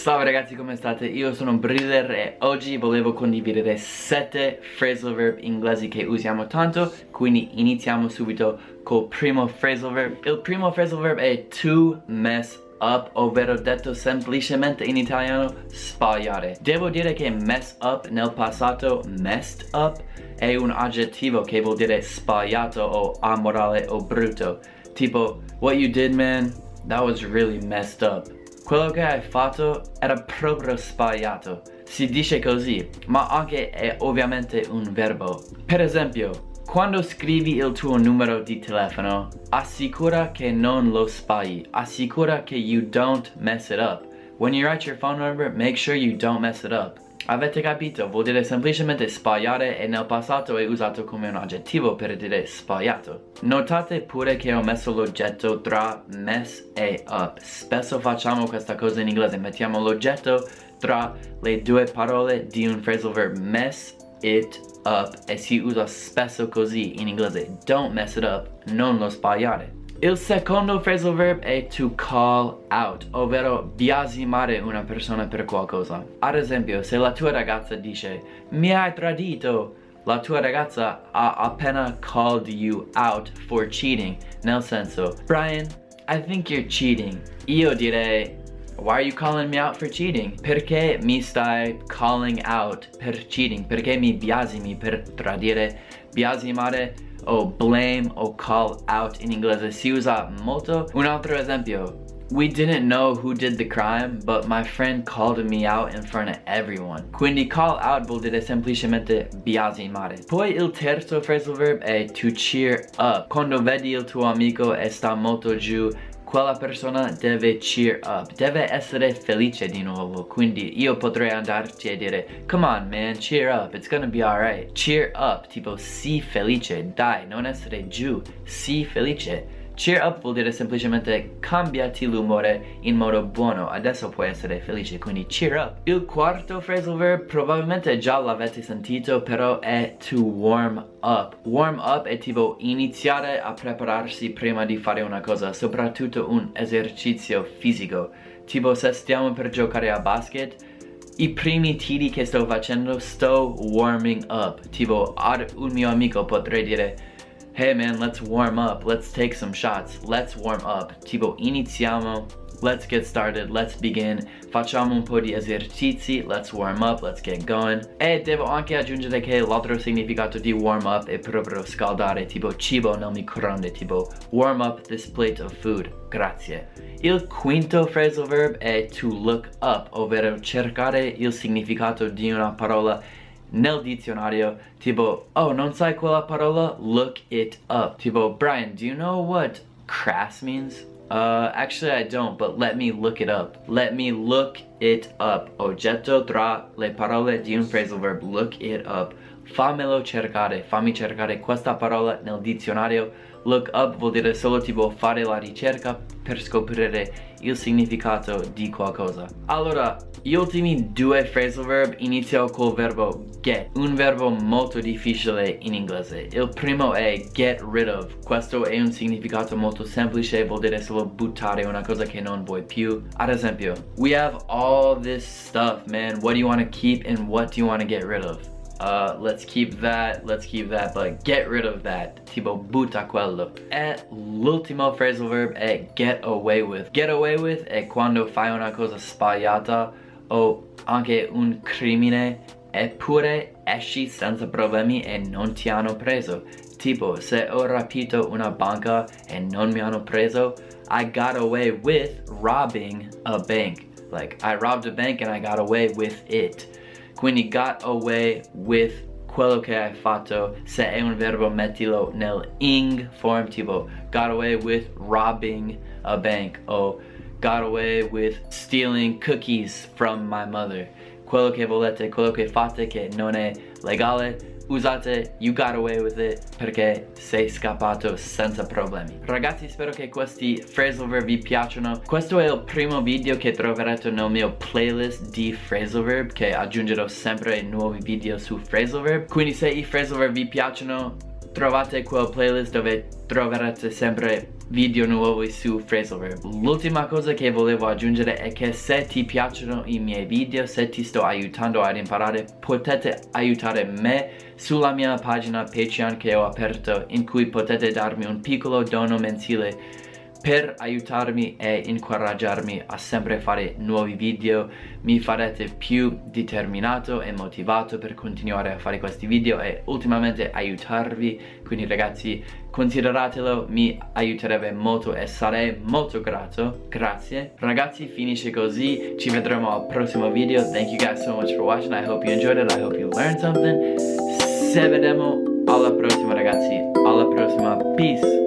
Salve ragazzi come state? Io sono Briller e oggi volevo condividere 7 phrasal verb inglesi che usiamo tanto Quindi iniziamo subito col primo phrasal verb. Il primo phrasal verb è to mess up Ovvero detto semplicemente in italiano sbagliare. Devo dire che mess up nel passato messed up È un aggettivo che vuol dire sbagliato o amorale o brutto. Tipo what you did man, that was really messed up quello che hai fatto era proprio sbagliato. Si dice così, ma anche è ovviamente un verbo. Per esempio, quando scrivi il tuo numero di telefono, assicura che non lo sbagli. Assicura che you don't mess it up. When you write your phone number, make sure you don't mess it up. Avete capito? Vuol dire semplicemente sbagliare e nel passato è usato come un aggettivo per dire sbagliato. Notate pure che ho messo l'oggetto tra mess e up. Spesso facciamo questa cosa in inglese, mettiamo l'oggetto tra le due parole di un phrasal verb mess it up e si usa spesso così in inglese. Don't mess it up, non lo sbagliare. Il secondo phrasal verb è to call out, ovvero biasimare una persona per qualcosa. Ad esempio, se la tua ragazza dice mi hai tradito, la tua ragazza ha appena called you out for cheating, nel senso, Brian, I think you're cheating. Io direi, Why are you calling me out for cheating? Perché mi stai calling out per cheating? Perché mi biasimi per tradire? Biasimare o blame o call out in inglese si usa molto. Un altro esempio. We didn't know who did the crime, but my friend called me out in front of everyone. Quindi call out vuol dire semplicemente biasimare. Poi il terzo phrasal verb è to cheer up. Quando vedi il tuo amico e sta molto giù, quella persona deve cheer up, deve essere felice di nuovo. Quindi io potrei andarti a dire, come on man, cheer up, it's gonna be alright. Cheer up, tipo sii felice, dai, non essere giù, sii felice. Cheer up vuol dire semplicemente cambiati l'umore in modo buono, adesso puoi essere felice, quindi cheer up. Il quarto phrasal verb probabilmente già l'avete sentito, però è to warm up. Warm up è tipo iniziare a prepararsi prima di fare una cosa, soprattutto un esercizio fisico. Tipo se stiamo per giocare a basket, i primi tiri che sto facendo sto warming up. Tipo ad un mio amico potrei dire hey man, let's warm up, let's take some shots, let's warm up. Tipo, iniziamo, let's get started, let's begin. Facciamo un po' di esercizi, let's warm up, let's get going. E devo anche aggiungere che l'altro significato di warm up è proprio scaldare, tipo cibo nel microonde, tipo warm up this plate of food. Grazie. Il quinto phrasal verb è to look up, ovvero cercare il significato di una parola nel dizionario tipo oh non sai quella parola? Look it up. Tipo Brian do you know what crass means? Uh actually I don't but let me look it up. Let me look it up. Oggetto tra le parole di un phrasal verb. Look it up. Fammelo cercare fammi cercare questa parola nel dizionario look up vuol dire solo tipo fare la ricerca per scoprire il significato di qualcosa allora gli ultimi due phrasal verb inizio col verbo get, un verbo molto difficile in inglese. Il primo è get rid of, questo è un significato molto semplice, vuol dire solo buttare una cosa che non vuoi più. Ad esempio, we have all this stuff, man, what do you want to keep and what do you want to get rid of? Uh, let's keep that, let's keep that, but get rid of that. Tipo, butta quello. E l'ultimo phrasal verb è get away with. Get away with è quando fai una cosa sbagliata o anche un crimine eppure esci senza problemi e non ti hanno preso. Tipo, se ho rapito una banca e non mi hanno preso, I got away with robbing a bank. Like, I robbed a bank and I got away with it. Quindi got away with quello che hai fatto. Se è un verbo mettilo nel ing form, tipo got away with robbing a bank o got away with stealing cookies from my mother. Quello che volete, quello che fate che non è legale, usate you got away with it perché sei scappato senza problemi. Ragazzi spero che questi phrasal verb vi piacciono. Questo è il primo video che troverete nel mio playlist di phrasal verb che aggiungerò sempre nuovi video su phrasal verb. Quindi se i phrasal verb vi piacciono trovate quel playlist dove troverete sempre video nuovi su phrasal verb. L'ultima cosa che volevo aggiungere è che se ti piacciono i miei video, se ti sto aiutando ad imparare, potete aiutare me sulla mia pagina Patreon che ho aperto in cui potete darmi un piccolo dono mensile per aiutarmi e incoraggiarmi a sempre fare nuovi video mi farete più determinato e motivato per continuare a fare questi video e ultimamente aiutarvi. Quindi ragazzi consideratelo mi aiuterebbe molto e sarei molto grato. Grazie. Ragazzi finisce così. Ci vedremo al prossimo video. Thank you guys so much for watching. I hope you enjoyed it. I hope you learned something. Se vedremo alla prossima ragazzi. Alla prossima. Peace